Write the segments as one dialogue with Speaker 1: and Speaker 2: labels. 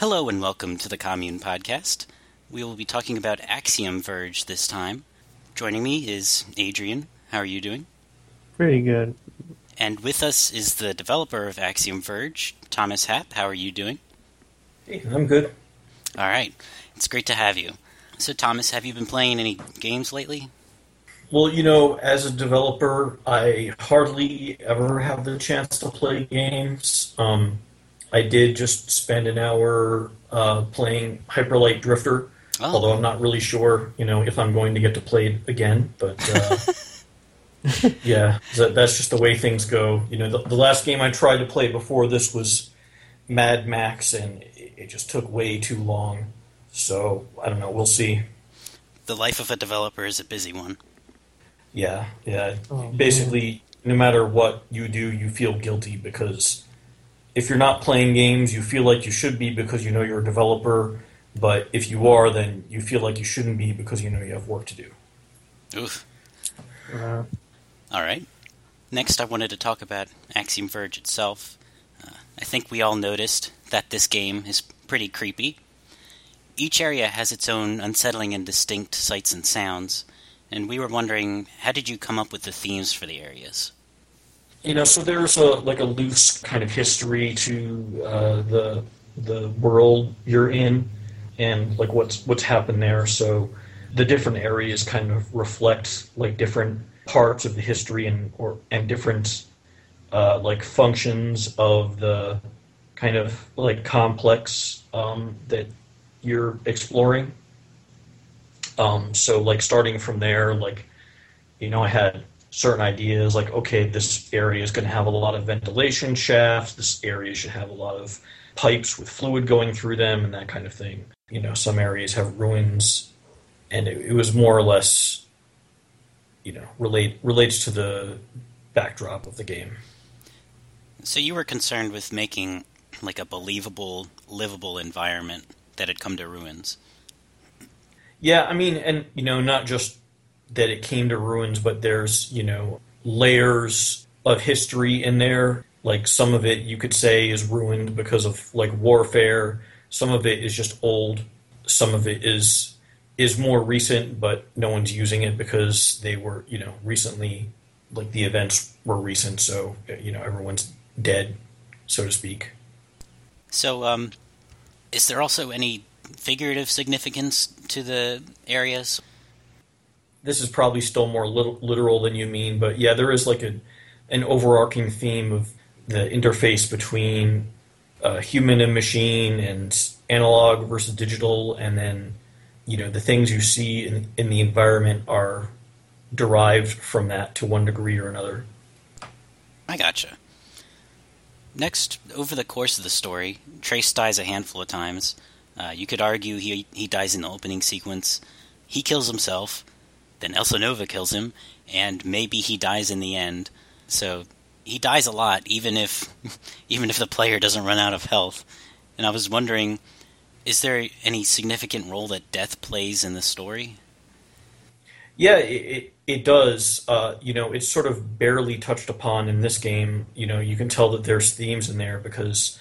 Speaker 1: Hello and welcome to the Commune Podcast. We will be talking about Axiom Verge this time. Joining me is Adrian. How are you doing?
Speaker 2: Pretty good.
Speaker 1: And with us is the developer of Axiom Verge, Thomas Happ. How are you doing?
Speaker 3: Hey, I'm good.
Speaker 1: All right. It's great to have you. So, Thomas, have you been playing any games lately?
Speaker 3: Well, you know, as a developer, I hardly ever have the chance to play games. Um, I did just spend an hour uh, playing Hyperlight Drifter,
Speaker 1: Oh.
Speaker 3: although I'm not really sure, you know, if I'm going to get to play it again. But uh, yeah, that, that's just the way things go. You know, the, the last game I tried to play before this was Mad Max, and it, it just took way too long. So I don't know. We'll see.
Speaker 1: The life of a developer is a busy one.
Speaker 3: Yeah, yeah.
Speaker 2: Oh,
Speaker 3: Basically, no matter what you do, you feel guilty because if you're not playing games, you feel like you should be because you know you're a developer. But if you are, then you feel like you shouldn't be because you know you have work to do.
Speaker 1: Oof.
Speaker 2: Uh,
Speaker 1: All right. Next, I wanted to talk about Axiom Verge itself. Uh, I think we all noticed that this game is pretty creepy. Each area has its own unsettling and distinct sights and sounds, and we were wondering how did you come up with the themes for the areas?
Speaker 3: You know, so there's a like a loose kind of history to uh, the the world you're in, and like what's what's happened there. So the different areas kind of reflect like different parts of the history and or and different uh, like functions of the kind of like complex um, that you're exploring. Um, so like starting from there, like you know, I had certain ideas like okay, this area is going to have a lot of ventilation shafts. This area should have a lot of pipes with fluid going through them and that kind of thing. You know, some areas have ruins, and it, it was more or less, you know, relate relates to the backdrop of the game.
Speaker 1: So you were concerned with making like a believable, livable environment that had come to ruins.
Speaker 3: Yeah, I mean, and you know, not just that it came to ruins, but there's you know layers of history in there. Like some of it, you could say, is ruined because of like warfare. Some of it is just old. Some of it is is more recent, but no one's using it because they were you know recently like the events were recent, so you know everyone's dead, so to speak.
Speaker 1: So, um, is there also any figurative significance to the areas?
Speaker 3: This is probably still more lit- literal than you mean, but yeah, there is like a an overarching theme of the interface between uh, human and machine and analog versus digital, and then you know the things you see in, in the environment are derived from that to one degree or another.
Speaker 1: I gotcha. Next, over the course of the story, Trace dies a handful of times. Uh, you could argue he he dies in the opening sequence. He kills himself. Then Elsenova kills him, and maybe he dies in the end. So he dies a lot, even if even if the player doesn't run out of health. And I was wondering, is there any significant role that death plays in the story?
Speaker 3: Yeah, it, it, does. Uh, you know, it's sort of barely touched upon in this game. You know, you can tell that there's themes in there because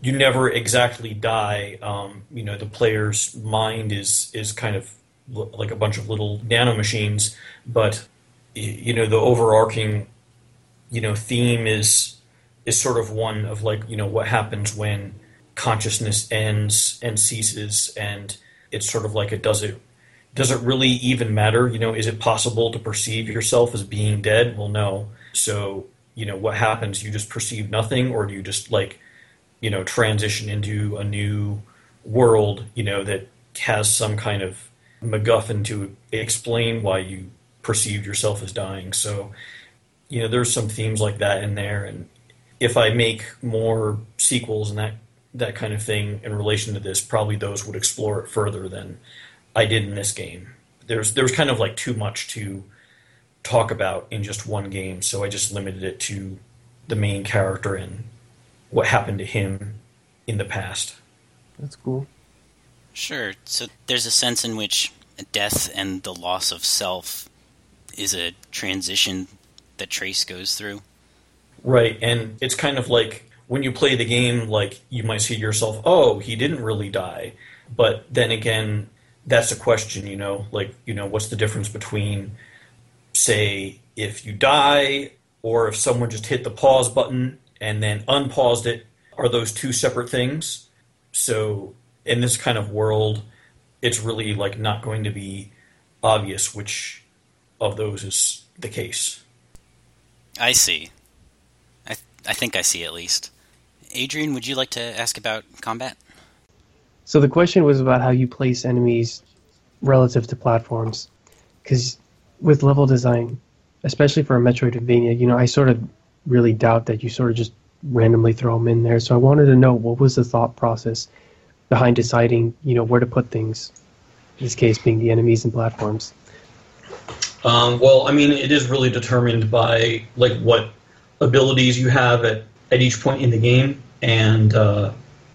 Speaker 3: you never exactly die. Um, you know, the player's mind is is kind of like a bunch of little nano machines, but you know, the overarching you know theme is is sort of one of like you know what happens when consciousness ends and ceases, and it's sort of like it does it does it really even matter? You know, is it possible to perceive yourself as being dead? Well, no. So, you know, what happens? You just perceive nothing, or do you just like, you know, transition into a new world, you know, that has some kind of MacGuffin to explain why you perceived yourself as dying? So, you know, there's some themes like that in there, and if I make more sequels and that that kind of thing in relation to this, probably those would explore it further than I did in this game. There's there was kind of like too much to talk about in just one game, so I just limited it to the main character and what happened to him in the past.
Speaker 2: that's cool.
Speaker 1: Sure. So there's a sense in which death and the loss of self is a transition that Trace goes through.
Speaker 3: Right, and it's kind of like
Speaker 4: when you play the game, like you might see yourself, "Oh, he didn't really die," but then again, that's a question. You know, like you know, what's the difference between, say, if you die or if someone just hit the pause button and then unpaused it? Are those two separate things? So in this kind of world, it's really like not going to be obvious which of those is the case.
Speaker 1: I see. I th- I think I see at least. Adrian, would you like to ask about combat?
Speaker 2: So the question was about how you place enemies relative to platforms, because with level design, especially for a Metroidvania, you know, I sort of really doubt that you sort of just randomly throw them in there. So I wanted to know what was the thought process behind deciding, you know, where to put things. In this case, being the enemies and platforms.
Speaker 3: Um, well, I mean, it is really determined by like what abilities you have at, at each point in the game, and uh,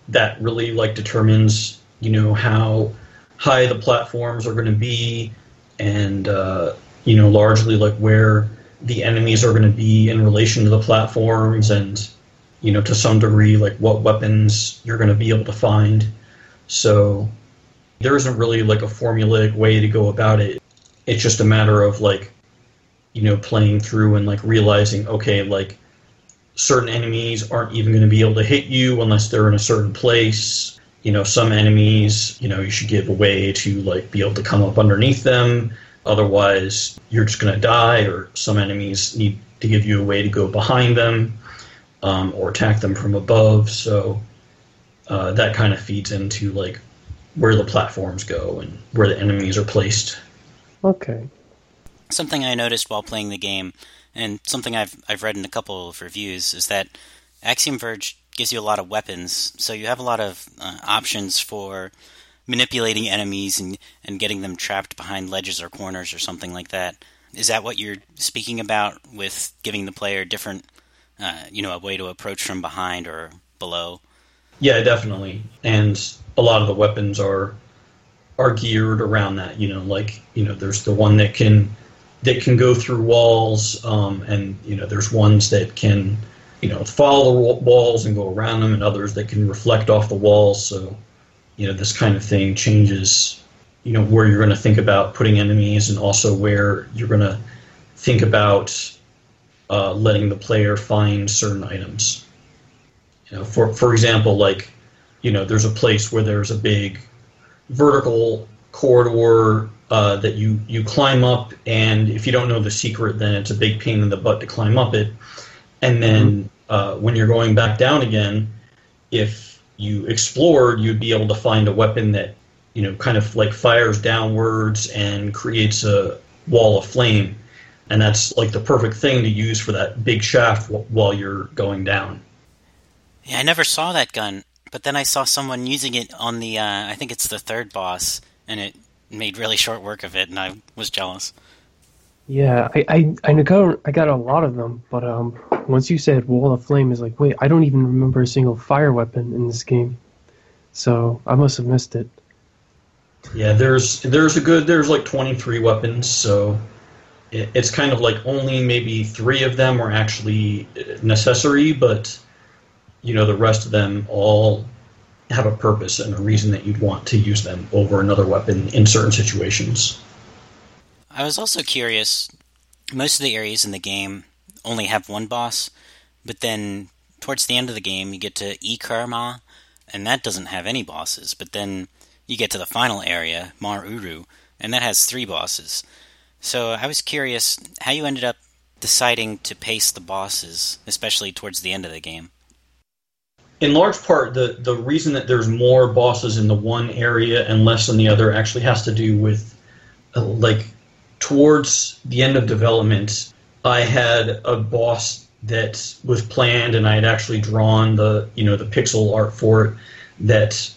Speaker 3: that really like determines you know how high the platforms are going to be, and uh, you know largely like where the enemies are going to be in relation to the platforms, and you know to some degree like what weapons you're going to be able to find. So there isn't really like a formulaic way to go about it. It's just a matter of like you know playing through and like realizing okay like certain enemies aren't even going to be able to hit you unless they're in a certain place. You know some enemies you know you should give a way to like be able to come up underneath them. Otherwise you're just going to die or some enemies need to give you a way to go behind them um, or attack them from above. So uh, that kind of feeds into like where the platforms go and where the enemies are placed
Speaker 2: Okay.
Speaker 1: Something I noticed while playing the game, and something I've I've read in a couple of reviews, is that Axiom Verge gives you a lot of weapons, so you have a lot of uh, options for manipulating enemies and and getting them trapped behind ledges or corners or something like that. Is that what you're speaking about with giving the player different, uh, you know, a way to approach from behind or below?
Speaker 3: Yeah, definitely. And a lot of the weapons are are geared around that. You know, like you know, there's the one that can that can go through walls, um, and you know, there's ones that can you know follow the walls and go around them, and others that can reflect off the walls. So you know, this kind of thing changes. You know, where you're going to think about putting enemies, and also where you're going to think about uh, letting the player find certain items. You know, for for example, like you know, there's a place where there's a big vertical corridor uh, that you you climb up, and if you don't know the secret, then it's a big pain in the butt to climb up it. And then mm-hmm. uh, when you're going back down again, if you explored, you'd be able to find a weapon that you know kind of like fires downwards and creates a wall of flame, and that's like the perfect thing to use for that big shaft w- while you're going down.
Speaker 1: Yeah, I never saw that gun. But then I saw someone using it on the, uh, I think it's the third boss, and it made really short work of it, and I was jealous.
Speaker 2: Yeah, I I, I got I got a lot of them, but um, once you said wall of flame, is like, wait, I don't even remember a single fire weapon in this game, so I must have missed it.
Speaker 3: Yeah, there's there's a good there's like 23 weapons, so it, it's kind of like only maybe three of them are actually necessary, but you know the rest of them all have a purpose and a reason that you'd want to use them over another weapon in certain situations.
Speaker 1: I was also curious. Most of the areas in the game only have one boss, but then towards the end of the game you get to E-Kur-Mah, and that doesn't have any bosses. But then you get to the final area, Mar Uru, and that has three bosses. So I was curious how you ended up deciding to pace the bosses, especially towards the end of the game
Speaker 3: in large part, the the reason that there's more bosses in the one area and less in the other actually has to do with uh, like towards the end of development, I had a boss that was planned and I had actually drawn the you know the pixel art for it that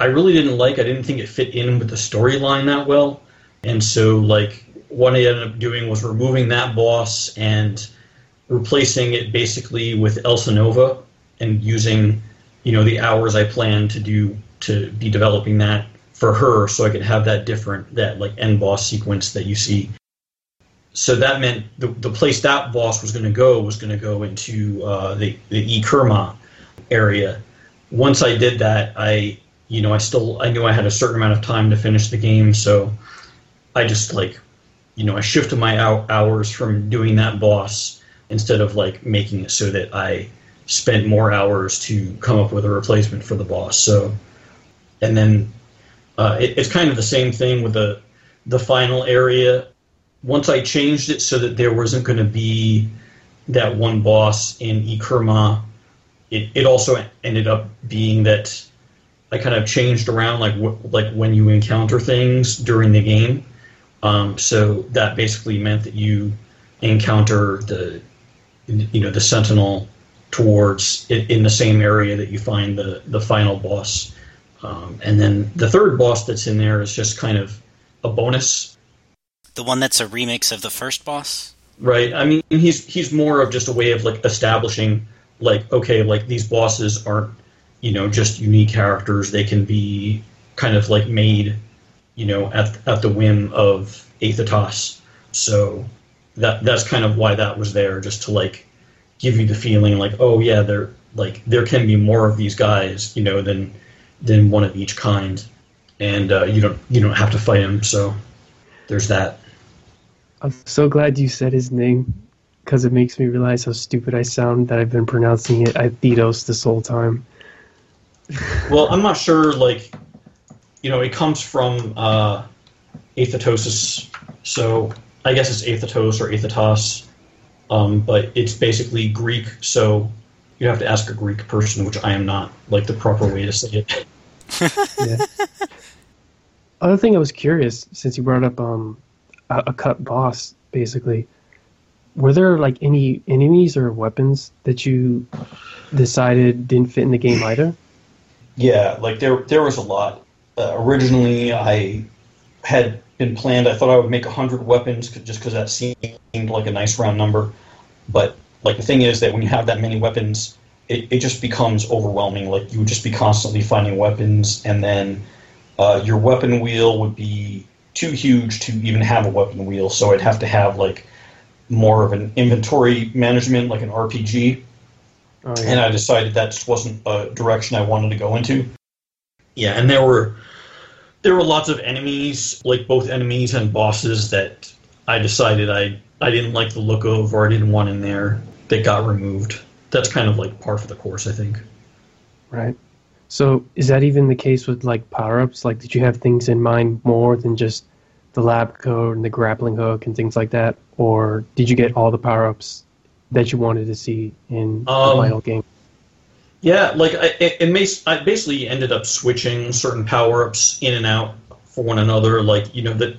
Speaker 3: I really didn't like. I didn't think it fit in with the storyline that well, and so like what I ended up doing was removing that boss and replacing it basically with Elsenova and using you know the hours I plan to do to be developing that for her, so I could have that different that like end boss sequence that you see. So that meant the, the place that boss was going to go was going to go into uh, the the Kerma, area. Once I did that, I you know I still I knew I had a certain amount of time to finish the game, so I just like you know I shifted my hours from doing that boss instead of like making it so that I spent more hours to come up with a replacement for the boss. So, and then uh, it, it's kind of the same thing with the the final area. Once I changed it so that there wasn't going to be that one boss in E-Kur-Mah, it, it also ended up being that I kind of changed around like like when you encounter things during the game. Um, so that basically meant that you encounter the you know the sentinel towards in the same area that you find the the final boss. Um, and then the third boss that's in there is just kind of a bonus.
Speaker 1: The one that's a remix of the first boss.
Speaker 3: Right. I mean, he's he's more of just a way of like establishing, like, okay, like these bosses aren't, you know, just unique characters. They can be kind of like made, you know, at at the whim of Athetos. So that that's kind of why that was there, just to like give you the feeling like, oh yeah, there like there can be more of these guys, you know, than than one of each kind, and uh, you don't you don't have to fight him. So there's that.
Speaker 2: I'm so glad you said his name because it makes me realize how stupid I sound that I've been pronouncing it Athetos this whole time.
Speaker 3: well, I'm not sure. Like, you know, it comes from uh, athetosis, so I guess it's Athetos or Athetos, um, but it's basically Greek, so you have to ask a Greek person, which I am not, like the proper way to say it.
Speaker 2: yeah. Other thing I was curious, since you brought up um, a, a cut boss, basically, were there like any enemies or weapons that you decided didn't fit in the game either?
Speaker 3: Yeah, like there there was a lot. Uh, originally, I had been planned. I thought I would make 100 weapons just because that seemed like a nice round number. But like the thing is that when you have that many weapons, it, it just becomes overwhelming. Like you would just be constantly finding weapons, and then uh, your weapon wheel would be too huge to even have a weapon wheel. So I'd have to have like more of an inventory management, like an RPG. Oh, yeah. And I decided that just wasn't a direction I wanted to go into. Yeah, and there were there were lots of enemies, like both enemies and bosses, that I decided I I didn't like the look of or I didn't want in there that got removed. That's kind of like par for the course, I think.
Speaker 2: Right. So is that even the case with like power ups? Like, did you have things in mind more than just the lab coat and the grappling hook and things like that, or did you get all the power ups that you wanted to see in um, the final game?
Speaker 3: Yeah, like I, it, it may, I basically ended up switching certain power ups in and out for one another. Like you know that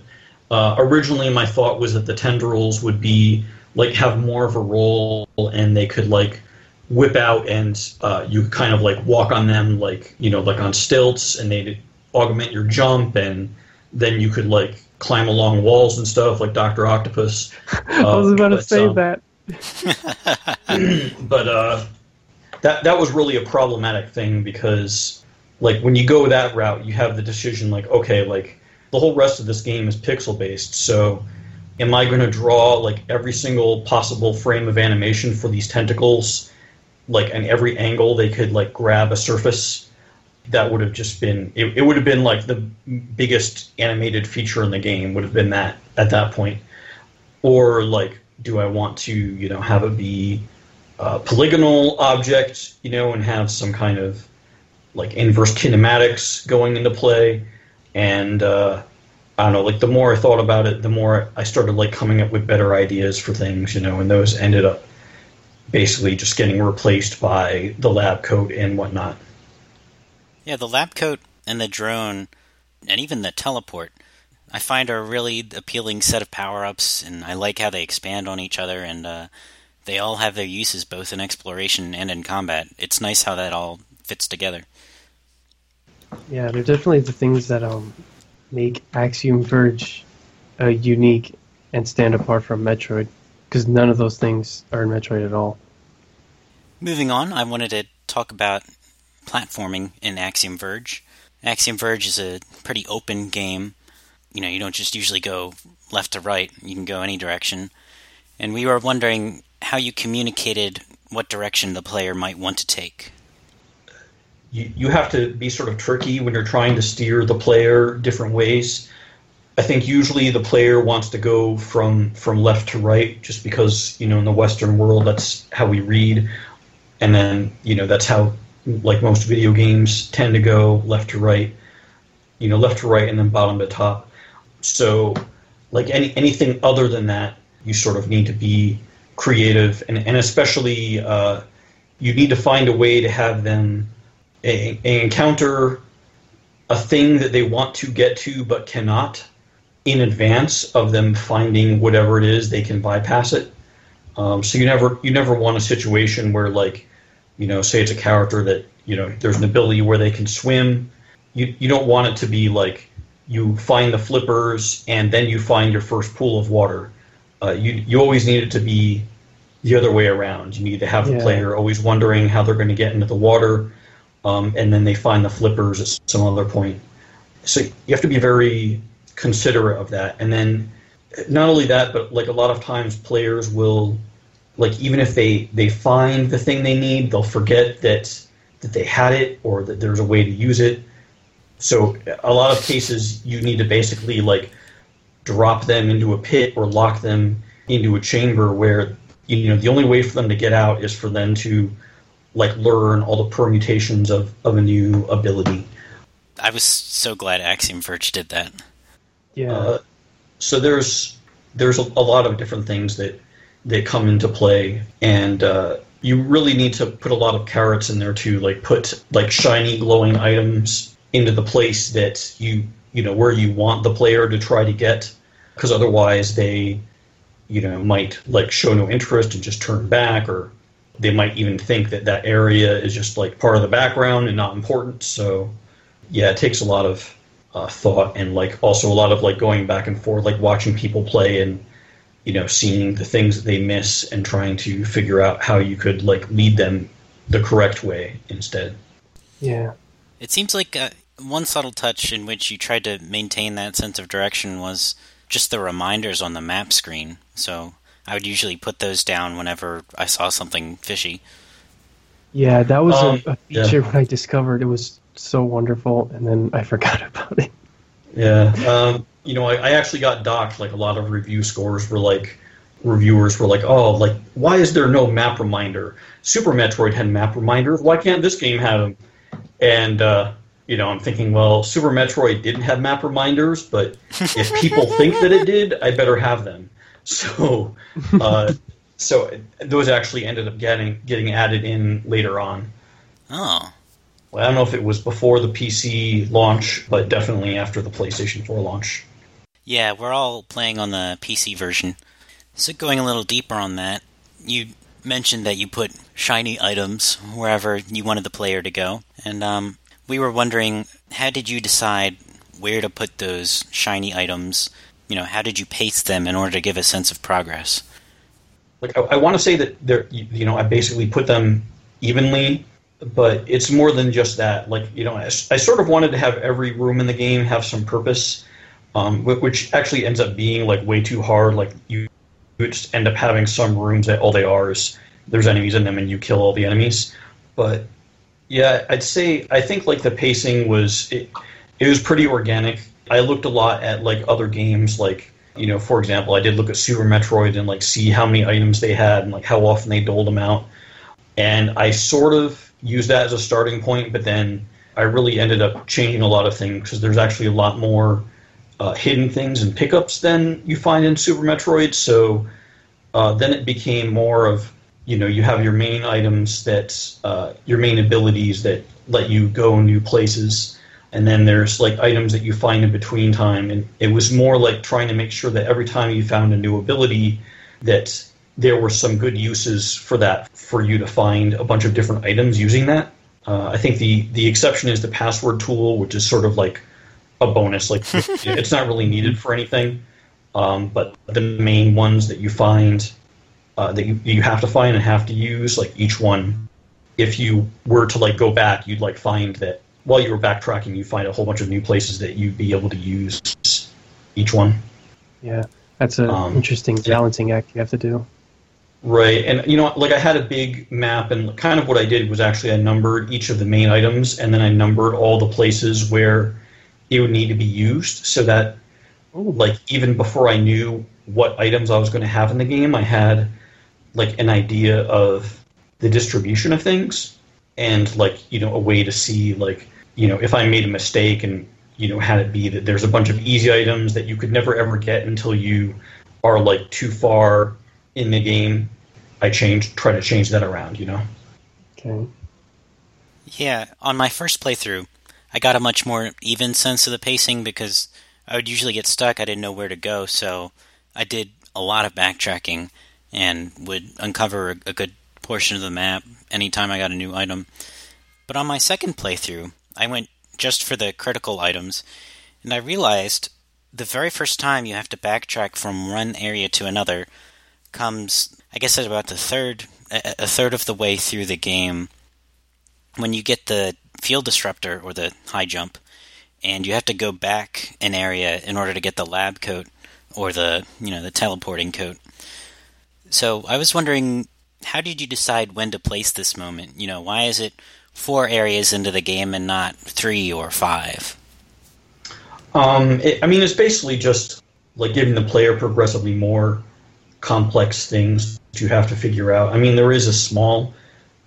Speaker 3: uh, originally my thought was that the tendrils would be like have more of a role and they could like whip out and uh, you kind of like walk on them like you know like on stilts and they'd augment your jump and then you could like climb along walls and stuff like Doctor Octopus.
Speaker 2: Uh, I was about to say um, that.
Speaker 3: but uh, that that was really a problematic thing because like when you go that route, you have the decision like okay, like the whole rest of this game is pixel based, so am I going to draw like every single possible frame of animation for these tentacles, like in every angle they could like grab a surface? That would have just been it, it would have been like the biggest animated feature in the game would have been that at that point, or like do I want to you know have it be uh, polygonal object, you know, and have some kind of like inverse kinematics going into play. And uh, I don't know, like the more I thought about it, the more I started like coming up with better ideas for things, you know, and those ended up basically just getting replaced by the lab coat and whatnot.
Speaker 1: Yeah, the lab coat and the drone, and even the teleport, I find are a really appealing set of power ups, and I like how they expand on each other. And uh, they all have their uses both in exploration and in combat. It's nice how that all fits together.
Speaker 2: Yeah, they're definitely the things that um, make Axiom Verge uh, unique and stand apart from Metroid, because none of those things are in Metroid at all.
Speaker 1: Moving on, I wanted to talk about platforming in Axiom Verge. Axiom Verge is a pretty open game. You know, you don't just usually go left to right, you can go any direction. And we were wondering how you communicated what direction the player might want to take.
Speaker 3: you, you have to be sort of tricky when you're trying to steer the player different ways. I think usually the player wants to go from from left to right, just because you know in the Western world that's how we read, and then you know that's how like most video games tend to go left to right, you know left to right and then bottom to top. So like any anything other than that, you sort of need to be creative and and especially uh, you need to find a way to have them a, a encounter a thing that they want to get to but cannot in advance of them finding whatever it is they can bypass it. Um, so you never you never want a situation where like you know say it's a character that you know there's an ability where they can swim. You you don't want it to be like you find the flippers and then you find your first pool of water. Uh, you you always need it to be the other way around. You need to have the
Speaker 2: Yeah.
Speaker 3: player always wondering how they're going to get into the water, um, and then they find the flippers at some other point. So you have to be very considerate of that. And then not only that, but like a lot of times players will like even if they they find the thing they need, they'll forget that that they had it or that there's a way to use it. So a lot of cases you need to basically like drop them into a pit or lock them into a chamber where you know the only way for them to get out is for them to like learn all the permutations of, of a new ability.
Speaker 1: I was so glad Axiom Verge did that.
Speaker 2: Yeah.
Speaker 3: Uh, so there's there's a, a lot of different things that that come into play, and uh, you really need to put a lot of carrots in there too. Like put like shiny, glowing items into the place that you you know where you want the player to try to get, because otherwise they you know might like show no interest and just turn back, or they might even think that that area is just like part of the background and not important. So yeah, it takes a lot of uh, thought and like also a lot of like going back and forth, like watching people play and you know seeing the things that they miss and trying to figure out how you could like lead them the correct way instead.
Speaker 2: yeah.
Speaker 1: It seems like uh, one subtle touch in which you tried to maintain that sense of direction was just the reminders on the map screen. So I would usually put those down whenever I saw something fishy.
Speaker 2: Yeah, that was
Speaker 3: Um,
Speaker 2: a, a
Speaker 3: yeah.
Speaker 2: feature when I discovered it was so wonderful, and then I forgot about it.
Speaker 3: Yeah, um, you know, I, I actually got docked. Like a lot of review scores were like, reviewers were like, "Oh, like why is there no map reminder? Super Metroid had map reminders. Why can't this game have them?" And uh, you know, I'm thinking, well, Super Metroid didn't have map reminders, but if people think that it did, I better have them. So, uh, so those actually ended up getting getting added in later on.
Speaker 1: Oh,
Speaker 3: Well, I don't know if it was before the PC launch, but definitely after the PlayStation 4 launch.
Speaker 1: yeah, we're all playing on the PC version. So going a little deeper on that, you mentioned that you put shiny items wherever you wanted the player to go, and um, we were wondering, how did you decide where to put those shiny items? You know, how did you pace them in order to give a sense of progress?
Speaker 3: Like I, I want to say that they're, you know, I basically put them evenly, but it's more than just that. Like you know, I sort of wanted to have every room in the game have some purpose, um, which actually ends up being like way too hard. Like you just end up having some rooms that all they are is there's enemies in them and you kill all the enemies. But yeah, I'd say I think like the pacing was it, it was pretty organic. I looked a lot at like other games, like you know, for example, I did look at Super Metroid and like see how many items they had and like how often they doled them out, and I sort of used that as a starting point, but then I really ended up changing a lot of things because there's actually a lot more uh, hidden things and pickups than you find in Super Metroid. So uh, then it became more of you know you have your main items that uh, your main abilities that let you go new places. And then there's like items that you find in between time. And it was more like trying to make sure that every time you found a new ability that there were some good uses for that for you to find a bunch of different items using that. Uh, i think the the exception is the password tool which is sort of like a bonus. Like it's not really needed for anything. Um, but the main ones that you find uh, that you, you have to find and have to use like each one. If you were to like go back you'd like find that while you were backtracking you find a whole bunch of new places that you'd be able to use each one.
Speaker 2: Yeah, that's an
Speaker 3: Um,
Speaker 2: interesting
Speaker 3: yeah.
Speaker 2: balancing act you have to do.
Speaker 3: Right, and you know, like I had a big map, and kind of what I did was actually I numbered each of the main items, and then I numbered all the places where it would need to be used, so that like even before I knew what items I was going to have in the game, I had like an idea of the distribution of things, and like you know a way to see like you know if I made a mistake and you know had it be that there's a bunch of easy items that you could never ever get until you are like too far in the game, I change try to change that around, you know.
Speaker 2: Okay.
Speaker 1: Yeah, on my first playthrough, I got a much more even sense of the pacing because I would usually get stuck. I didn't know where to go, so I did a lot of backtracking and would uncover a, good portion of the map anytime I got a new item. But on my second playthrough, I went just for the critical items, and I realized the very first time you have to backtrack from one area to another comes, I guess, at about the third, a, a third of the way through the game, when you get the field disruptor or the high jump, and you have to go back an area in order to get the lab coat or the you know the teleporting coat. So I was wondering, how did you decide when to place this moment? You know, why is it four areas into the game and not three or five?
Speaker 3: Um, it, I mean, it's basically just like giving the player progressively more complex things to have to figure out. I mean, there is a small,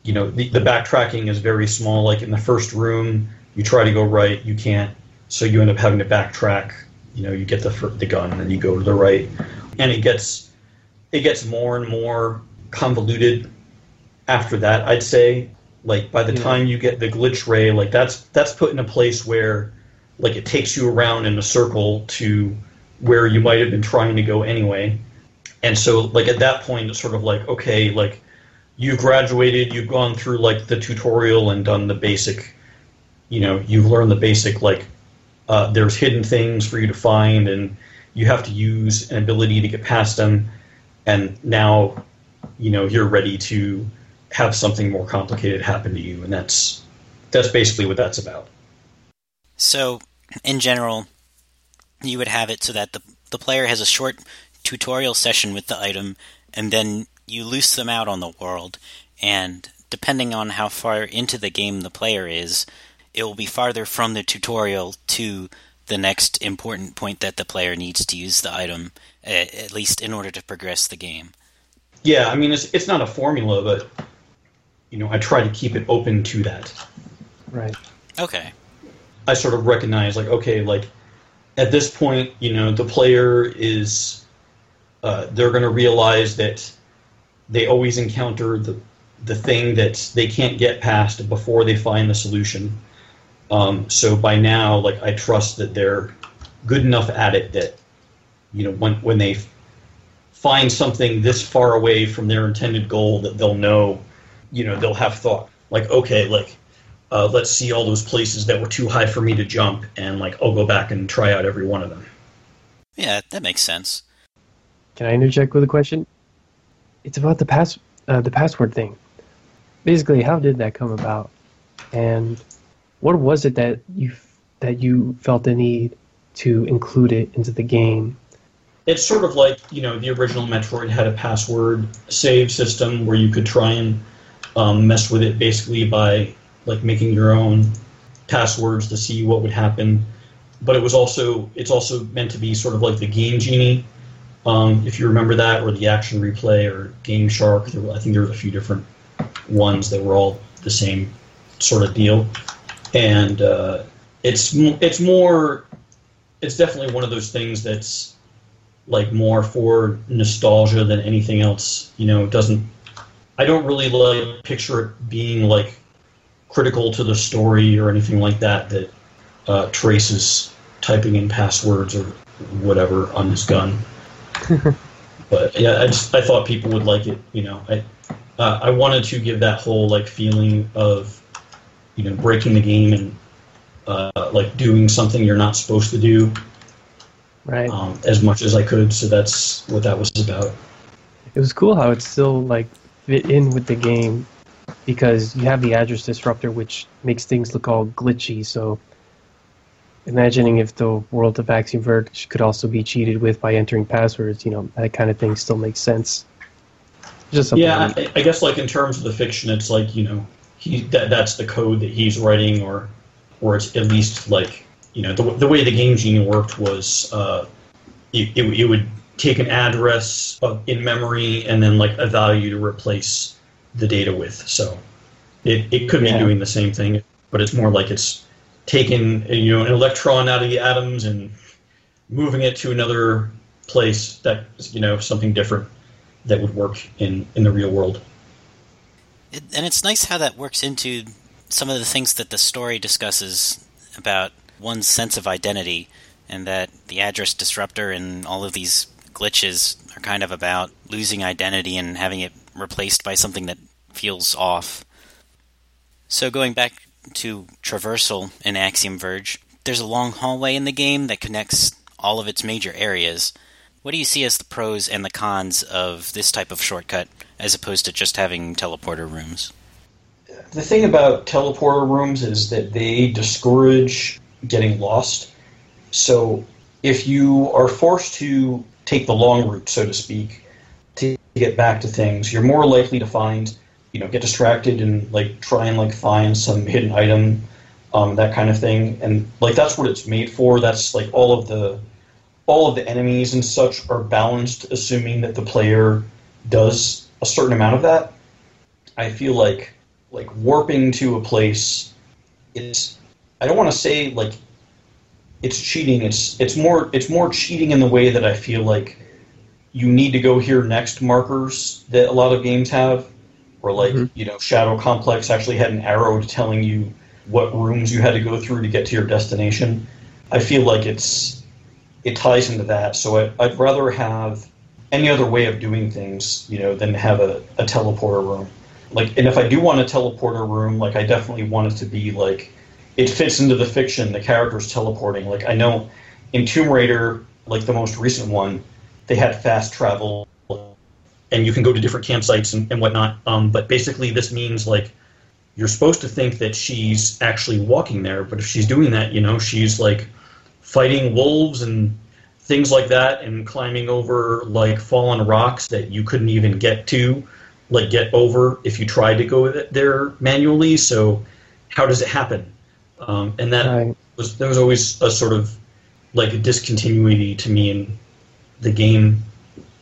Speaker 3: you know, the, the backtracking is very small. Like in the first room, you try to go right, you can't, so you end up having to backtrack. You know, you get the the gun and then you go to the right, and it gets it gets more and more convoluted after that. I'd say, like by the
Speaker 2: Yeah.
Speaker 3: time you get the glitch ray, like that's that's put in a place where like it takes you around in a circle to where you might have been trying to go anyway. And so like at that point it's sort of like okay, like you've graduated, you've gone through like the tutorial and done the basic you know, you've learned the basic like uh, there's hidden things for you to find and you have to use an ability to get past them and now you know you're ready to have something more complicated happen to you and that's that's basically what that's about.
Speaker 1: So, in general, you would have it so that the the player has a short tutorial session with the item, and then you loose them out on the world. And depending on how far into the game the player is, it will be farther from the tutorial to the next important point that the player needs to use the item, at least in order to progress the game.
Speaker 3: Yeah, I mean it's it's not a formula, but you know I try to keep it open to that.
Speaker 2: Right.
Speaker 1: Okay.
Speaker 3: I sort of recognize like okay, like at this point, you know, the player is uh, they're going to realize that they always encounter the the thing that they can't get past before they find the solution. Um, so by now, like I trust that they're good enough at it that you know when when they find something this far away from their intended goal that they'll know, you know, they'll have thought like okay, like uh, let's see all those places that were too high for me to jump, and like I'll go back and try out every one of them.
Speaker 1: Yeah, that makes sense.
Speaker 2: Can I interject with a question? It's about the pass uh, the password thing. Basically, how did that come about? And what was it that you that you felt the need to include it into the game?
Speaker 3: It's sort of like you know the original Metroid had a password save system where you could try and um, mess with it basically by like making your own passwords to see what would happen. But it was also it's also meant to be sort of like the Game Genie, um, if you remember that, or the Action Replay or Game Shark. Were, I think there were a few different ones that were all the same sort of deal, and uh, it's it's more it's definitely one of those things that's like more for nostalgia than anything else. You know, it doesn't. I don't really like picture it being like critical to the story or anything like that. That uh, Trace's typing in passwords or whatever on his gun. but yeah, I just I thought people would like it. You know, I uh, I wanted to give that whole like feeling of you know breaking the game and uh, like doing something you're not supposed to do
Speaker 2: Right.
Speaker 3: um, as much as I could. So that's what that was about.
Speaker 2: It was cool how it still like fit in with the game because you have the address disruptor, which makes things look all glitchy. So, imagining if the world of Axiom Verge could also be cheated with by entering passwords, you know, that kind of thing still makes sense. Just
Speaker 3: Yeah. I, I guess like in terms of the fiction, it's like you know he that that's the code that he's writing, or or it's at least like you know the, the way the game genie worked was uh, it, it, it would take an address of, in memory and then like a value to replace the data with. So it, it could be doing the same thing, but it's more like it's taking you know an electron out of the atoms and moving it to another place that you know something different that would work in in the real world.
Speaker 1: It, and it's nice how that works into some of the things that the story discusses about one's sense of identity, and that the address disruptor and all of these glitches are kind of about losing identity and having it replaced by something that feels off. So, going back to traversal in Axiom Verge, there's a long hallway in the game that connects all of its major areas. What do you see as the pros and the cons of this type of shortcut as opposed to just having teleporter rooms?
Speaker 3: The thing about teleporter rooms is that they discourage getting lost. So if you are forced to take the long route, so to speak, to get back to things, you're more likely to find, you know, get distracted and like try and like find some hidden item, um, that kind of thing. And like that's what it's made for. That's like all of the all of the enemies and such are balanced, assuming that the player does a certain amount of that. I feel like like warping to a place it's I don't want to say like it's cheating. It's it's more it's more cheating in the way that I feel like you need to go here next markers that a lot of games have, or like
Speaker 2: Mhm.
Speaker 3: you know Shadow Complex actually had an arrow telling you what rooms you had to go through to get to your destination. I feel like it's it ties into that. So I, I'd rather have any other way of doing things, you know, than have a, a teleporter room. Like, and if I do want a teleporter room, like I definitely want it to be like it fits into the fiction, the characters teleporting. Like I know in Tomb Raider, like the most recent one, they had fast travel, and you can go to different campsites and, and whatnot. Um, but basically, this means like you're supposed to think that she's actually walking there, but if she's doing that, you know, she's like fighting wolves and things like that, and climbing over like fallen rocks that you couldn't even get to, like get over if you tried to go there manually. So, how does it happen? Um, and that
Speaker 2: Right.
Speaker 3: was there was always a sort of like a discontinuity to me in the game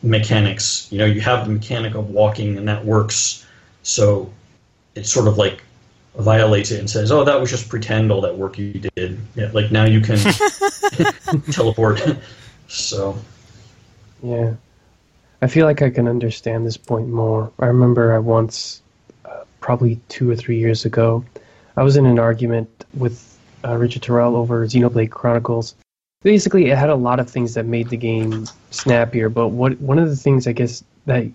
Speaker 3: mechanics. You know, you have the mechanic of walking, and that works. So it sort of like violates it and says, "Oh, that was just pretend all that work you did." Yeah, like now you can teleport. so
Speaker 2: Yeah. I feel like I can understand this point more. I remember I once, uh, probably two or three years ago, I was in an argument with uh, Richard Terrell over Xenoblade Chronicles. Basically, it had a lot of things that made the game snappier, but what one of the things I guess that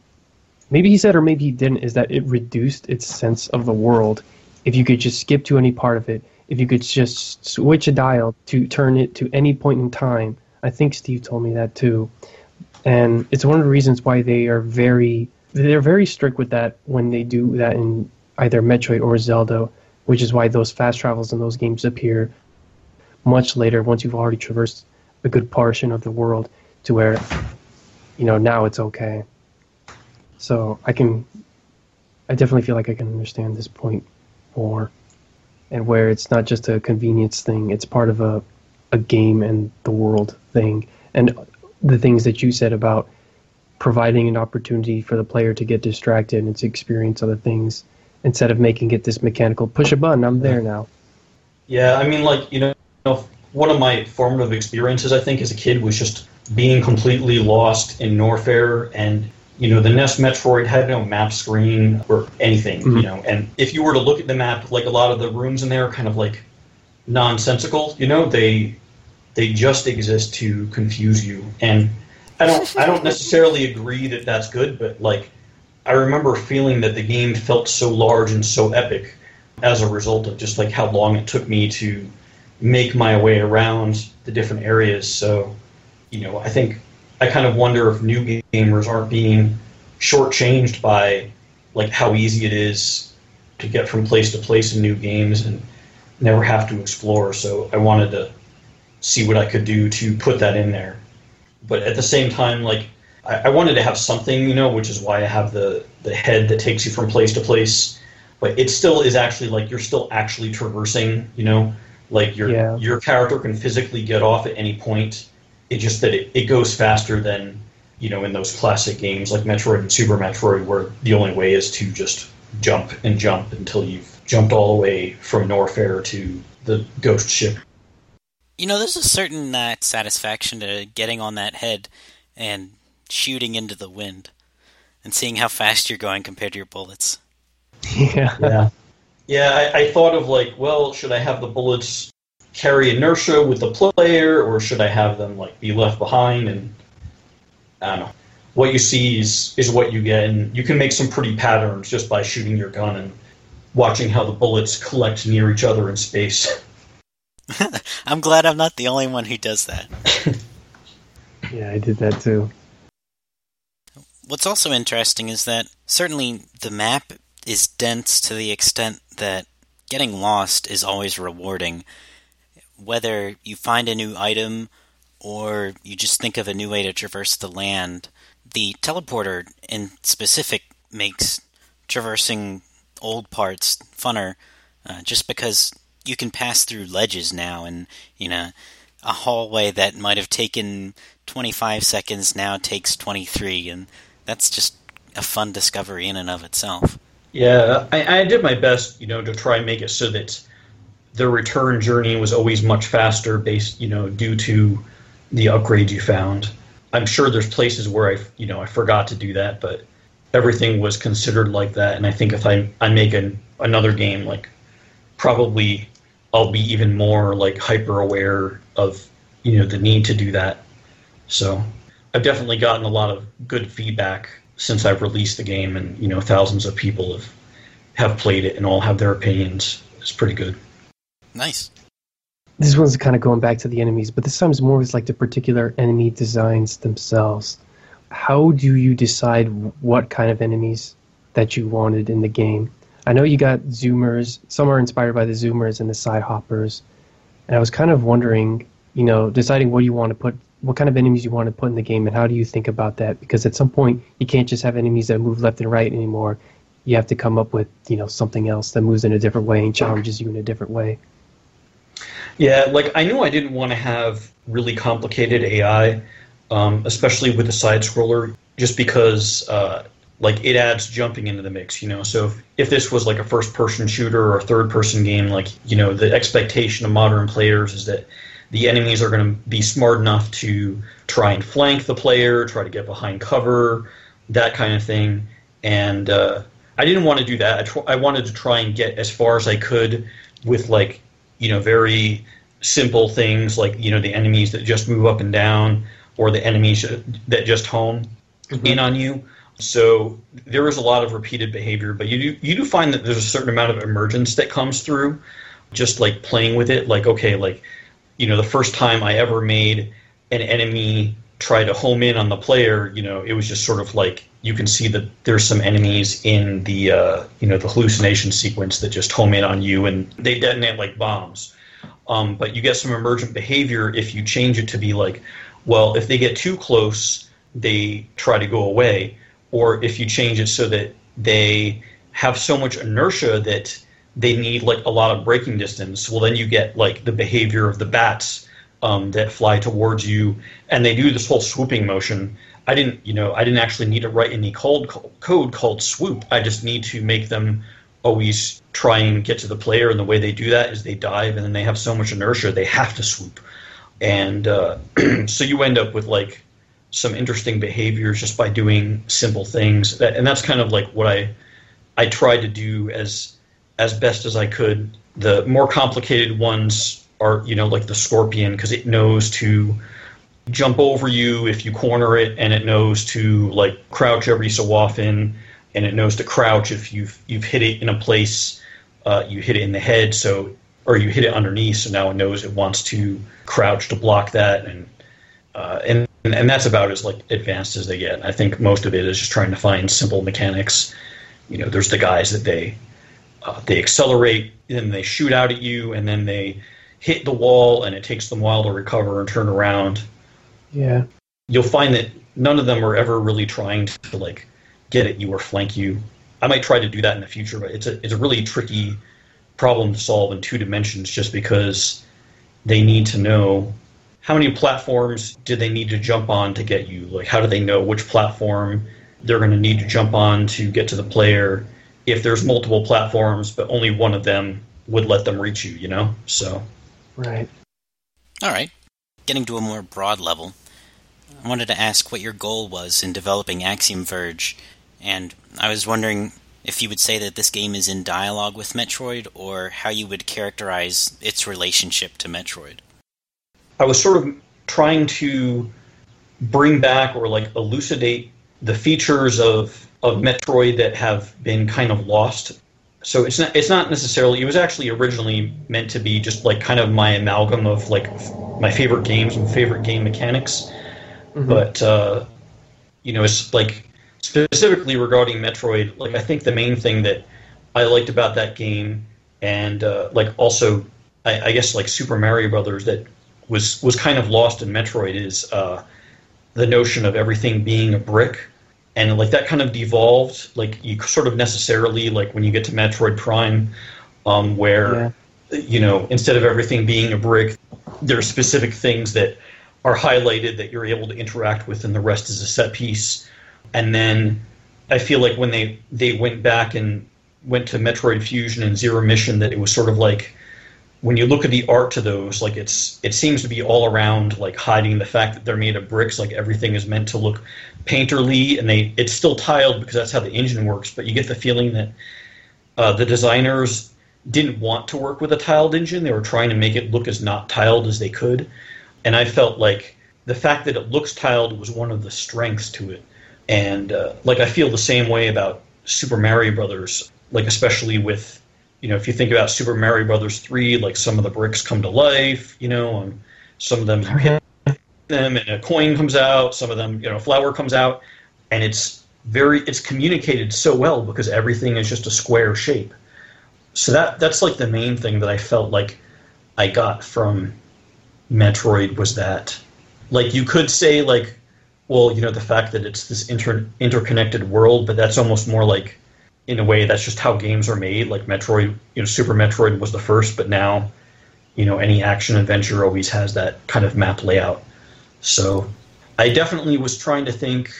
Speaker 2: maybe he said or maybe he didn't is that it reduced its sense of the world. If you could just skip to any part of it, if you could just switch a dial to turn it to any point in time. I think Steve told me that too and it's one of the reasons why they are very they're very strict with that when they do that in either Metroid or Zelda, which is why those fast travels in those games appear much later once you've already traversed a good portion of the world to where you know now it's okay. So I can I definitely feel like I can understand this point more and where it's not just a convenience thing, it's part of a a game and the world thing. And the things that you said about providing an opportunity for the player to get distracted and to experience other things instead of making it this mechanical push a button, I'm there now.
Speaker 3: Yeah, I mean, like you know, one of my formative experiences, I think, as a kid was just being completely lost in Norfair, and you know, the NES Metroid had no map screen or anything, you
Speaker 2: Mhm.
Speaker 3: know. And if you were to look at the map, like a lot of the rooms in there are kind of like nonsensical, you know. They they just exist to confuse you, and I don't I don't necessarily agree that that's good, but like I remember feeling that the game felt so large and so epic as a result of just like how long it took me to make my way around the different areas. So, you know, I think I kind of wonder if new gamers aren't being shortchanged by like how easy it is to get from place to place in new games and never have to explore. So I wanted to see what I could do to put that in there. But at the same time, like I, I wanted to have something, you know, which is why I have the the head that takes you from place to place. But it still is actually like you're still actually traversing, you know, like your
Speaker 2: Yeah.
Speaker 3: your character can physically get off at any point. It just that it, it goes faster than you know in those classic games like Metroid and Super Metroid, where the only way is to just jump and jump until you've jumped all the way from Norfair to the ghost ship.
Speaker 1: You know, there's a certain uh, satisfaction to getting on that head and shooting into the wind and seeing how fast you're going compared to your bullets.
Speaker 2: Yeah.
Speaker 3: Yeah. Yeah, I, I thought of like, well, should I have the bullets carry inertia with the player, or should I have them like be left behind? And I don't know. What you see is is what you get, and you can make some pretty patterns just by shooting your gun and watching how the bullets collect near each other in space.
Speaker 1: I'm glad I'm not the only one who does that.
Speaker 2: Yeah, I did that too.
Speaker 1: What's also interesting is that certainly the map is dense to the extent that getting lost is always rewarding. Whether you find a new item or you just think of a new way to traverse the land, the teleporter in specific makes traversing old parts funner uh, just because you can pass through ledges now and you know a hallway that might have taken 25 seconds now takes 23 and that's just a fun discovery in and of itself
Speaker 3: Yeah, I, I did my best, you know, to try and make it so that the return journey was always much faster, based, you know, due to the upgrades you found. I'm sure there's places where I, you know, I forgot to do that, but everything was considered like that. And I think if I I make an, another game, like probably I'll be even more like hyper aware of, you know, the need to do that. So I've definitely gotten a lot of good feedback since I've released the game, and you know, thousands of people have have played it and all have their opinions. It's pretty good.
Speaker 1: nice
Speaker 2: This one's kind of going back to the enemies, but this time it's more with like the particular enemy designs themselves. How do you decide what kind of enemies that you wanted in the game? I know you got zoomers. Some are inspired by the zoomers and the side hoppers, and I was kind of wondering, you know, deciding what you want to put, what kind of enemies you want to put in the game, and how do you think about that? Because at some point you can't just have enemies that move left and right anymore. You have to come up with, you know, something else that moves in a different way and challenges you in a different way.
Speaker 3: Yeah, like I knew I didn't want to have really complicated AI, um, especially with the side scroller, just because uh, like it adds jumping into the mix. You know, so if, if this was like a first person shooter or a third person game, like you know, the expectation of modern players is that the enemies are going to be smart enough to try and flank the player, try to get behind cover, that kind of thing. And uh, I didn't want to do that. I, tr- I wanted to try and get as far as I could with like you know very simple things like you know the enemies that just move up and down or the enemies that just home in on you. So there is a lot of repeated behavior, but you do you do find that there's a certain amount of emergence that comes through, just like playing with it. Like okay, like you know the first time I ever made an enemy try to home in on the player, you know, it was just sort of like you can see that there's some enemies in the uh, you know the hallucination sequence that just home in on you and they detonate like bombs. Um, but you get some emergent behavior if you change it to be like, well, if they get too close, they try to go away, or if you change it so that they have so much inertia that they need like a lot of braking distance. Well, then you get like the behavior of the bats um, that fly towards you, and they do this whole swooping motion. I didn't, you know, I didn't actually need to write any code code called swoop. I just need to make them always try and get to the player, and the way they do that is they dive, and then they have so much inertia they have to swoop, and uh, so you end up with like some interesting behaviors just by doing simple things, and that's kind of like what I I tried to do as as best as I could. The more complicated ones are, you know, like the scorpion because it knows to jump over you if you corner it, and it knows to like crouch every so often, and it knows to crouch if you've you've hit it in a place, uh, you hit it in the head, so or you hit it underneath, so now it knows it wants to crouch to block that, and uh, and and that's about as like advanced as they get. I think most of it is just trying to find simple mechanics. You know, there's the guys that they uh, they accelerate, then they shoot out at you, and then they hit the wall, and it takes them a while to recover and turn around.
Speaker 2: Yeah.
Speaker 3: you'll find that none of them are ever really trying to like get at you or flank you. I might try to do that in the future, but it's a it's a really tricky problem to solve in two dimensions just because they need to know how many platforms do they need to jump on to get you? Like how do they know which platform they're going to need to jump on to get to the player if there's multiple platforms but only one of them would let them reach you, you know? So
Speaker 2: Right.
Speaker 1: All right. Getting to a more broad level, I wanted to ask what your goal was in developing Axiom Verge, and I was wondering if you would say that this game is in dialogue with Metroid, or how you would characterize its relationship to Metroid.
Speaker 3: I was sort of trying to bring back or like elucidate the features of of Metroid that have been kind of lost. So it's not it's not necessarily it was actually originally meant to be just like kind of my amalgam of like my favorite games and favorite game mechanics. Mm-hmm. But uh, you know, it's like specifically regarding Metroid. Like I think the main thing that I liked about that game, and uh, like also, I, I, guess like Super Mario Brothers that was was kind of lost in Metroid is uh, the notion of everything being a brick, and like that kind of devolved. Like you sort of necessarily like when you get to Metroid Prime, um, where yeah. you know instead of everything being a brick, there are specific things that are highlighted that you're able to interact with, and the rest is a set piece. And then I feel like when they they went back and went to Metroid Fusion and Zero Mission, that it was sort of like when you look at the art to those, like it's it seems to be all around like hiding the fact that they're made of bricks. Like everything is meant to look painterly, and they it's still tiled because that's how the engine works. But you get the feeling that uh, the designers didn't want to work with a tiled engine. They were trying to make it look as not tiled as they could and I felt like the fact that it looks tiled was one of the strengths to it. And uh, like I feel the same way about Super Mario Brothers, like especially with you know if you think about Super Mario Brothers three, like some of the bricks come to life, you know, and some of them hit them and a coin comes out, some of them you know a flower comes out, and it's very it's communicated so well because everything is just a square shape. So that that's like the main thing that I felt like I got from Metroid was that. Like you could say like, well, you know, the fact that it's this inter- interconnected world, but that's almost more like, in a way, that's just how games are made. Like Metroid, you know, Super Metroid was the first, but now, you know, any action adventure always has that kind of map layout. So, I definitely was trying to think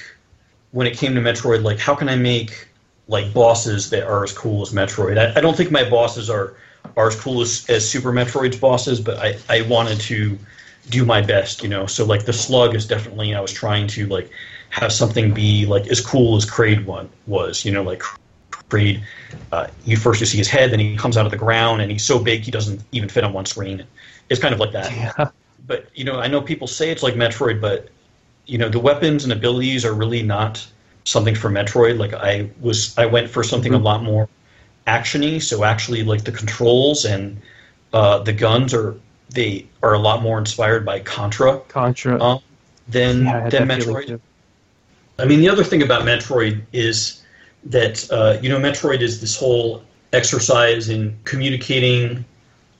Speaker 3: when it came to Metroid, like how can I make like bosses that are as cool as Metroid? I, I don't think my bosses are are as cool as, as Super Metroid's bosses, but I, I wanted to do my best, you know. So like the slug is definitely I was trying to like have something be like as cool as Kraid one was, you know, like Kraid. Uh, you first you see his head, then he comes out of the ground, and he's so big he doesn't even fit on one screen. It's kind of like that. Yeah. But you know, I know people say it's like Metroid, but you know, the weapons and abilities are really not something for Metroid. Like I was, I went for something mm-hmm. a lot more actiony. So actually, like the controls and uh, the guns are they are a lot more inspired by Contra.
Speaker 2: Contra.
Speaker 3: Um, than yeah, than Metroid. I mean, the other thing about Metroid is that uh, you know Metroid is this whole exercise in communicating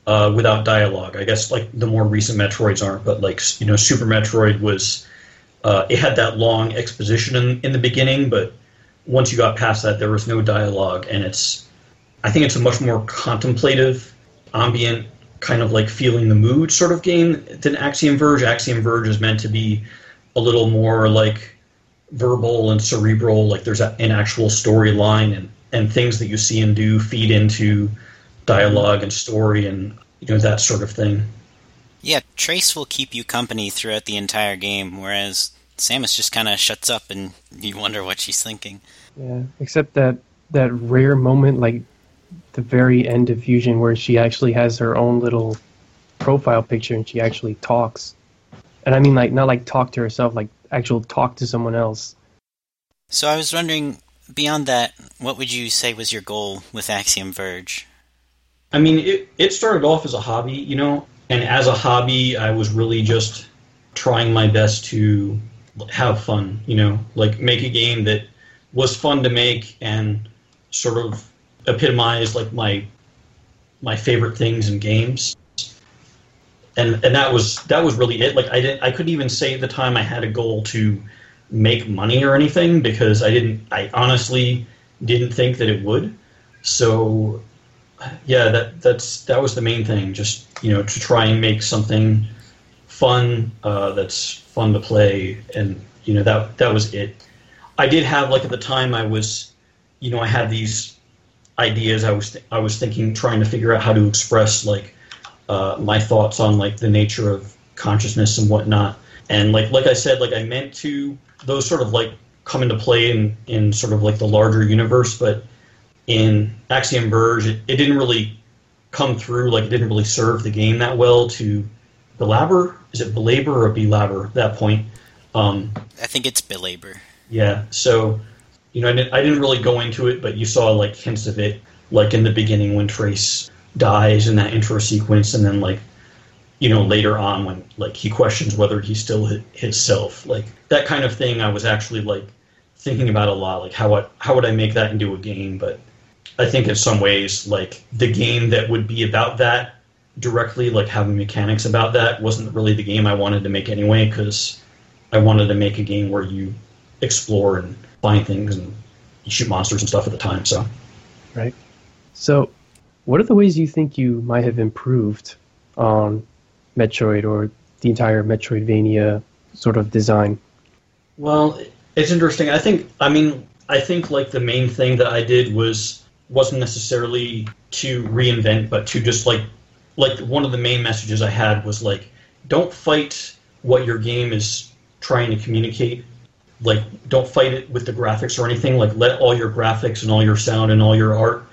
Speaker 3: uh, without dialogue. I guess like the more recent Metroids aren't, but like you know Super Metroid was uh, it had that long exposition in, in the beginning, but once you got past that, there was no dialogue, and it's I think it's a much more contemplative, ambient, kind of like feeling the mood sort of game than Axiom Verge. Axiom Verge is meant to be a little more like verbal and cerebral, like there's an actual storyline and, and things that you see and do feed into dialogue and story and you know that sort of thing.
Speaker 1: Yeah, Trace will keep you company throughout the entire game, whereas Samus just kind of shuts up and you wonder what she's thinking.
Speaker 2: Yeah, except that that rare moment, like the very end of Fusion where she actually has her own little profile picture and she actually talks. And I mean like not like talk to herself, like actual talk to someone else.
Speaker 1: So I was wondering, beyond that, what would you say was your goal with Axiom Verge?
Speaker 3: I mean, it, it started off as a hobby, you know, and as a hobby, I was really just trying my best to have fun, you know, like make a game that was fun to make and sort of epitomized like my my favorite things in games. And and that was that was really it. Like I didn't I couldn't even say at the time I had a goal to make money or anything because I didn't I honestly didn't think that it would. So yeah, that that's that was the main thing. Just you know to try and make something fun uh, that's fun to play, and you know that that was it. I did have like at the time I was, you know, I had these ideas. I was th- I was thinking, trying to figure out how to express like uh, my thoughts on like the nature of consciousness and whatnot. And like like I said, like I meant to those sort of like come into play in in sort of like the larger universe, but in Axiom Verge, it, it didn't really come through. Like it didn't really serve the game that well to belabor. Is it belabor or belabor at that point? Um,
Speaker 1: I think it's belabor.
Speaker 3: yeah. So, you know, I didn't, I didn't really go into it, but you saw like hints of it, like in the beginning when Trace dies in that intro sequence, and then like, you know, later on when like he questions whether he's still hi- his self, like that kind of thing. I was actually like thinking about a lot, like how I, how would I make that into a game? But I think in some ways, like the game that would be about that directly, like having mechanics about that, wasn't really the game I wanted to make anyway, because I wanted to make a game where you explore and find things and you shoot monsters and stuff at the time. So
Speaker 2: right? So, what are the ways you think you might have improved on Metroid or the entire Metroidvania sort of design?
Speaker 3: Well, it's interesting. I think. I mean, I think like the main thing that I did was wasn't necessarily to reinvent, but to just like like one of the main messages I had was like, don't fight what your game is trying to communicate. Like, don't fight it with the graphics or anything. Like, let all your graphics and all your sound and all your art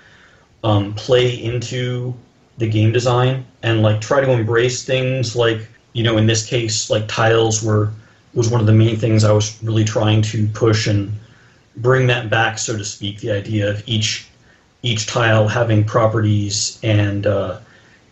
Speaker 3: um, play into the game design and like try to embrace things like you know in this case like tiles were was one of the main things I was really trying to push and bring that back so to speak the idea of each each tile having properties and uh,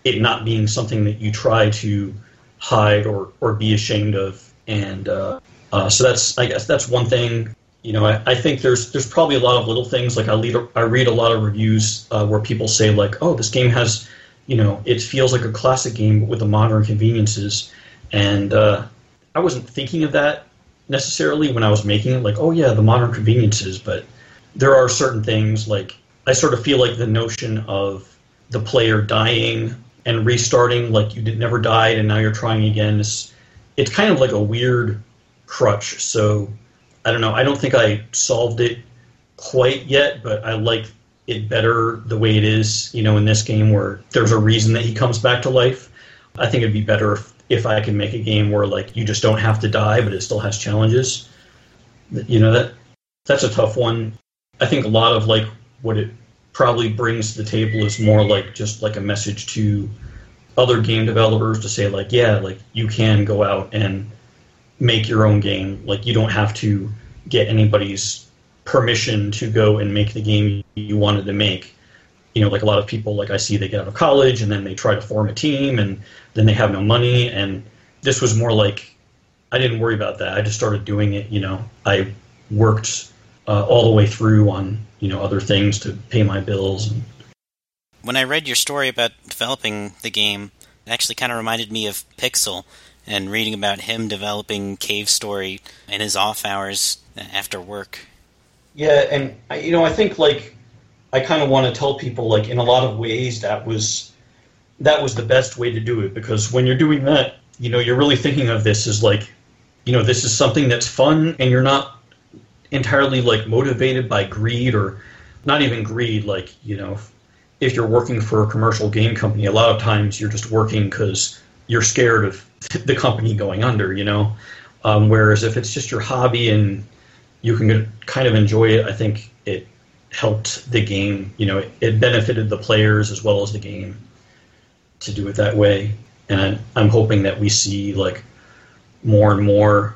Speaker 3: it not being something that you try to hide or, or be ashamed of. And uh, uh, so that's I guess that's one thing you know, I, I think there's there's probably a lot of little things. Like I read I read a lot of reviews uh, where people say like, oh, this game has, you know, it feels like a classic game but with the modern conveniences, and uh, I wasn't thinking of that necessarily when I was making it. Like, oh yeah, the modern conveniences, but there are certain things like I sort of feel like the notion of the player dying and restarting, like you did, never died and now you're trying again, is it's kind of like a weird crutch. So I don't know. I don't think I solved it quite yet, but I like it better the way it is. You know, in this game where there's a reason that he comes back to life. I think it'd be better if, if I can make a game where like you just don't have to die, but it still has challenges. You know that that's a tough one. I think a lot of like what it probably brings to the table is more like just like a message to other game developers to say like yeah like you can go out and make your own game. Like you don't have to get anybody's permission to go and make the game you wanted to make. You know like a lot of people like i see they get out of college and then they try to form a team and then they have no money. And this was more like i didn't worry about that. I just started doing it you know. I worked uh, all the way through on you know other things to pay my bills. And
Speaker 1: When I read your story about developing the game, it actually kind of reminded me of Pixel and reading about him developing Cave Story in his off hours after work.
Speaker 3: Yeah, and I- you know, I think like I kind of want to tell people like in a lot of ways that was that was the best way to do it because when you're doing that, you know, you're really thinking of this as like, you know, this is something that's fun and you're not entirely like motivated by greed or not even greed like, you know, if you're working for a commercial game company, a lot of times you're just working cuz you're scared of the company going under, you know. Um, whereas if it's just your hobby and you can kind of enjoy it. I think it helped the game. You know, it, it benefited the players as well as the game to do it that way. And I'm, I'm hoping that we see like more and more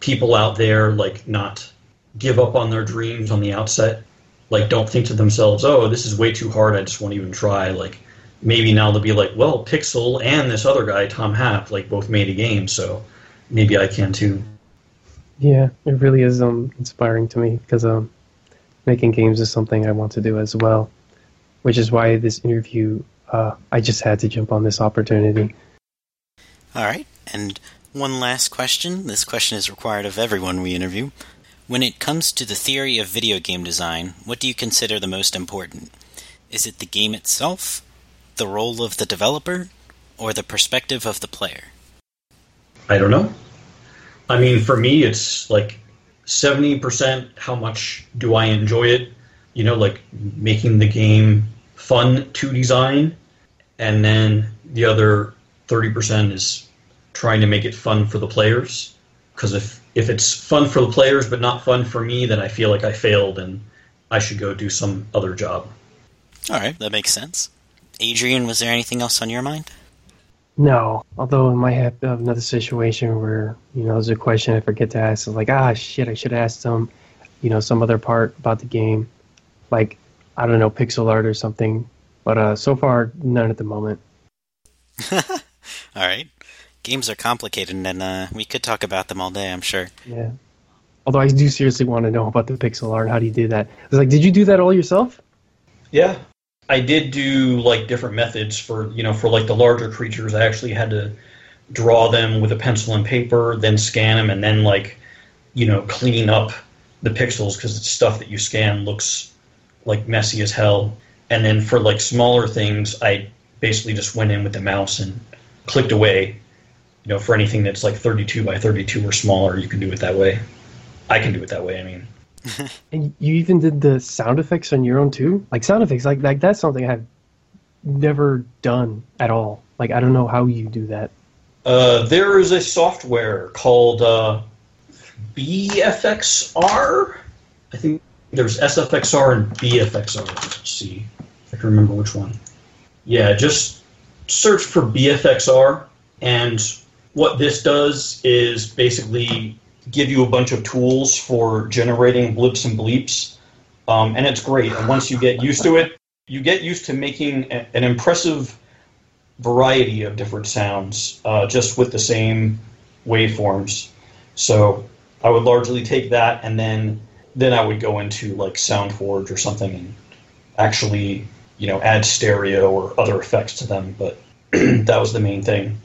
Speaker 3: people out there like not give up on their dreams on the outset. Like, don't think to themselves, "Oh, this is way too hard. I just won't even try." Like, maybe now they'll be like, "Well, Pixel and this other guy, Tom Happ, like both made a game, so maybe I can too."
Speaker 2: Yeah, it really is um, inspiring to me because um, making games is something I want to do as well, which is why this interview uh, I just had to jump on this opportunity.
Speaker 1: All right, and one last question. This question is required of everyone we interview. When it comes to the theory of video game design, what do you consider the most important? Is it the game itself, the role of the developer, or the perspective of the player?
Speaker 3: I don't know. I mean, for me, it's like 70% how much do I enjoy it, you know, like making the game fun to design, and then the other 30% is trying to make it fun for the players. Because if, if it's fun for the players but not fun for me, then I feel like I failed and I should go do some other job.
Speaker 1: All right, that makes sense. Adrian, was there anything else on your mind?
Speaker 2: No, although I might have another situation where you know there's a question I forget to ask. It's Like ah shit, I should ask them, you know, some other part about the game, like I don't know, pixel art or something. But uh, so far, none at the moment.
Speaker 1: all right, games are complicated, and uh, we could talk about them all day. I'm sure.
Speaker 2: Yeah. Although I do seriously want to know about the pixel art. How do you do that? I was like, did you do that all yourself?
Speaker 3: Yeah, I did do like different methods for you know for like the larger creatures. I actually had to draw them with a pencil and paper, then scan them, and then like you know clean up the pixels because the stuff that you scan looks like messy as hell. And then for like smaller things, I basically just went in with the mouse and clicked away. You know, for anything that's like 32 by 32 or smaller, you can do it that way. I can do it that way. I mean.
Speaker 2: and you even did the sound effects on your own too? Like sound effects, like like that's something I've never done at all. Like I don't know how you do that.
Speaker 3: Uh, there is a software called uh, BFXR. I think there's SFXR and BFXR. Let's see I can remember which one. Yeah, just search for BFXR, and what this does is basically give you a bunch of tools for generating blips and bleeps, um, and it's great. And once you get used to it, you get used to making a, an impressive variety of different sounds uh, just with the same waveforms. So I would largely take that, and then then I would go into like SoundForge or something and actually you know add stereo or other effects to them. But that was the main thing.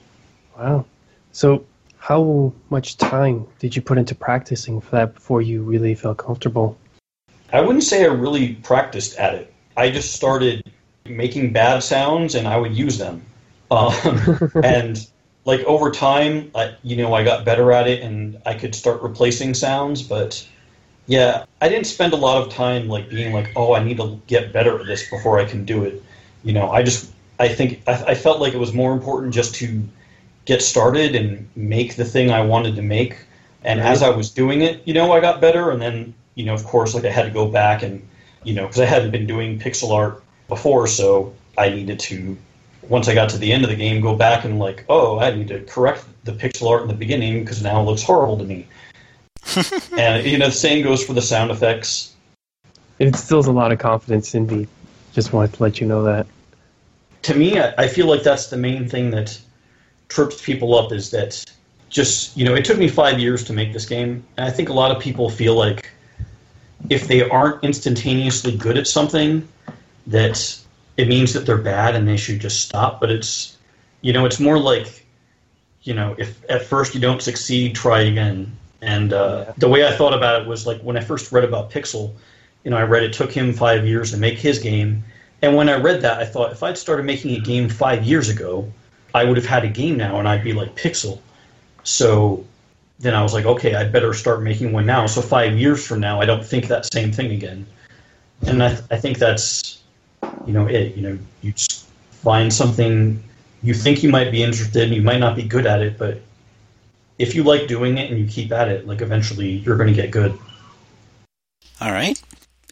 Speaker 2: Wow. So how much time did you put into practicing for that before you really felt comfortable?
Speaker 3: I wouldn't say I really practiced at it. I just started making bad sounds and I would use them. Um, and like over time, I, you know, I got better at it and I could start replacing sounds. But yeah, I didn't spend a lot of time like being like, oh, I need to get better at this before I can do it. You know, I just I think I, I felt like it was more important just to get started and make the thing I wanted to make. And right. as I was doing it, you know, I got better. And then, you know, of course, like I had to go back and, you know, because I hadn't been doing pixel art before, so I needed to, once I got to the end of the game, go back and like, oh, I need to correct the pixel art in the beginning because now it looks horrible to me. and you know, the same goes for the sound effects.
Speaker 2: It instills a lot of confidence in me. Just wanted to let you know that.
Speaker 3: To me, I feel like that's the main thing that trips people up is that just you know it took me five years to make this game and i think a lot of people feel like if they aren't instantaneously good at something that it means that they're bad and they should just stop. But it's you know it's more like you know if at first you don't succeed try again. And uh, the way i thought about it was like when i first read about pixel you know i read it took him five years to make his game. And when i read that i thought if i'd started making a game five years ago I would have had a game now and I'd be like Pixel. So then I was like, okay, I better start making one now. So five years from now, I don't think that same thing again. And I, th- I think that's, you know, it. You know, you find something you think you might be interested in, you might not be good at it, but if you like doing it and you keep at it, like eventually you're going to get good.
Speaker 1: All right.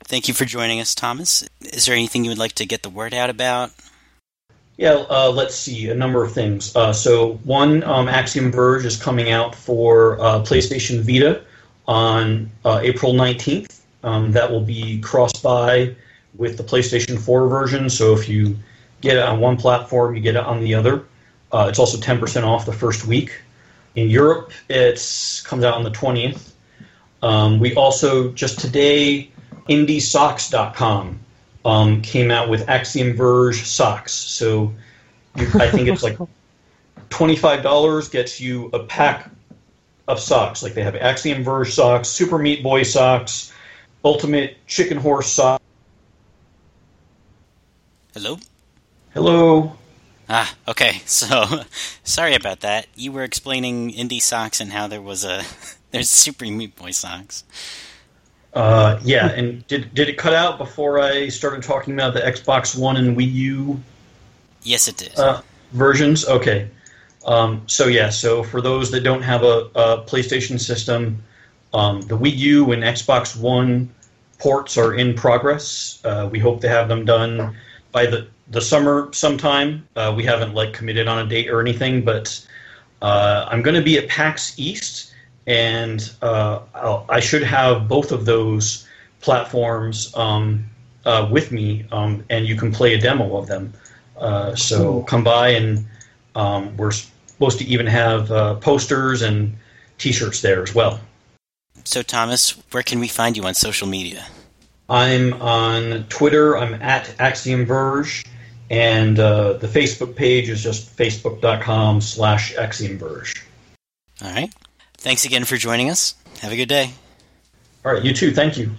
Speaker 1: Thank you for joining us, Thomas. Is there anything you would like to get the word out about?
Speaker 3: Yeah, uh, let's see a number of things. Uh, so one, um, Axiom Verge is coming out for uh, PlayStation Vita on uh, April 19th. Um, that will be cross-buy with the PlayStation 4 version. So if you get it on one platform, you get it on the other. Uh, it's also 10% off the first week. In Europe, it comes out on the 20th. Um, we also just today, IndieSocks.com um, came out with Axiom Verge socks. So you, I think it's like twenty-five dollars gets you a pack of socks. Like they have Axiom Verge socks, Super Meat Boy socks, Ultimate Chicken Horse socks.
Speaker 1: Hello?
Speaker 3: Hello.
Speaker 1: Ah, okay. So, sorry about that. You were explaining indie socks and how there was a there's Super Meat Boy socks.
Speaker 3: Uh, yeah, and did did it cut out before I started talking about the Xbox One and Wii U
Speaker 1: Yes, it did.
Speaker 3: uh, versions? Okay. Um, so yeah, so for those that don't have a, a PlayStation system, um, the Wii U and Xbox One ports are in progress. Uh, we hope to have them done by the the summer sometime. Uh, we haven't like committed on a date or anything, but uh, I'm going to be at PAX East, and uh, I'll, should have both of those platforms um, uh, with me, um, and you can play a demo of them. Uh, so
Speaker 2: Cool.
Speaker 3: come by, and um, we're supposed to even have uh, posters and T-shirts there as well.
Speaker 1: so, Thomas, where can we find you on social media?
Speaker 3: I'm on Twitter. I'm at Axiom Verge, and uh, the Facebook page is just facebook.com slash Axiom Verge.
Speaker 1: All right. Thanks again for joining us. Have a good day.
Speaker 3: All right, you too. Thank you.